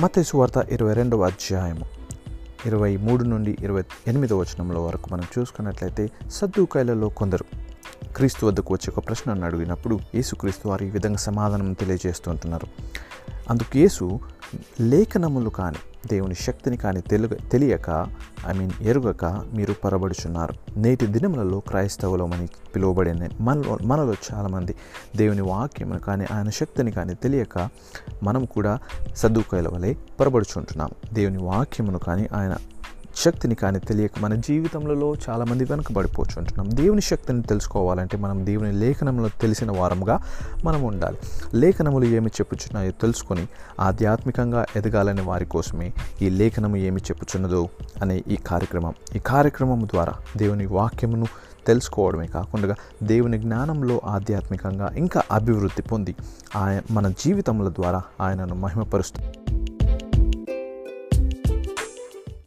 మత్తయి వార్త ఇరవై రెండవ అధ్యాయము. ఇరవై మూడు నుండి ఇరవై ఎనిమిదవ వచనంలో వరకు మనం చూసుకున్నట్లయితే సద్దుకాయలలో కొందరు క్రీస్తు వద్దకు వచ్చి ఒక ప్రశ్నను అడిగినప్పుడు యేసుక్రీస్తు వారు ఈ విధంగా సమాధానం తెలియజేస్తూ ఉంటున్నారు. అందుకు యేసు లేఖనములు కానీ దేవుని శక్తిని కానీ తెలుగు తెలియక ఐ మీన్ ఎరుగక మీరు పరబడుచున్నారు. నేటి దినములలో క్రైస్తవులమని పిలువబడిన మనలో మనలో చాలామంది దేవుని వాక్యమును కానీ ఆయన శక్తిని కానీ తెలియక మనం కూడా సద్దుకాయల వలె పొరబడుచుంటున్నాం. దేవుని వాక్యమును కానీ ఆయన శక్తిని కానీ తెలియక మన జీవితంలో చాలామంది వెనుకబడిపోచుంటున్నాం దేవుని శక్తిని తెలుసుకోవాలంటే మనం దేవుని లేఖనంలో తెలిసిన వారముగా మనం ఉండాలి. లేఖనములు ఏమి చెప్పుచున్నాయో తెలుసుకొని ఆధ్యాత్మికంగా ఎదగాలనే వారి కోసమే ఈ లేఖనము ఏమి చెప్పుచున్నదో అనే ఈ కార్యక్రమం. ఈ కార్యక్రమం ద్వారా దేవుని వాక్యమును తెలుసుకోవడమే కాకుండా దేవుని జ్ఞానంలో ఆధ్యాత్మికంగా ఇంకా అభివృద్ధి పొంది ఆయన మన జీవితముల ద్వారా ఆయనను మహిమపరుస్తుంది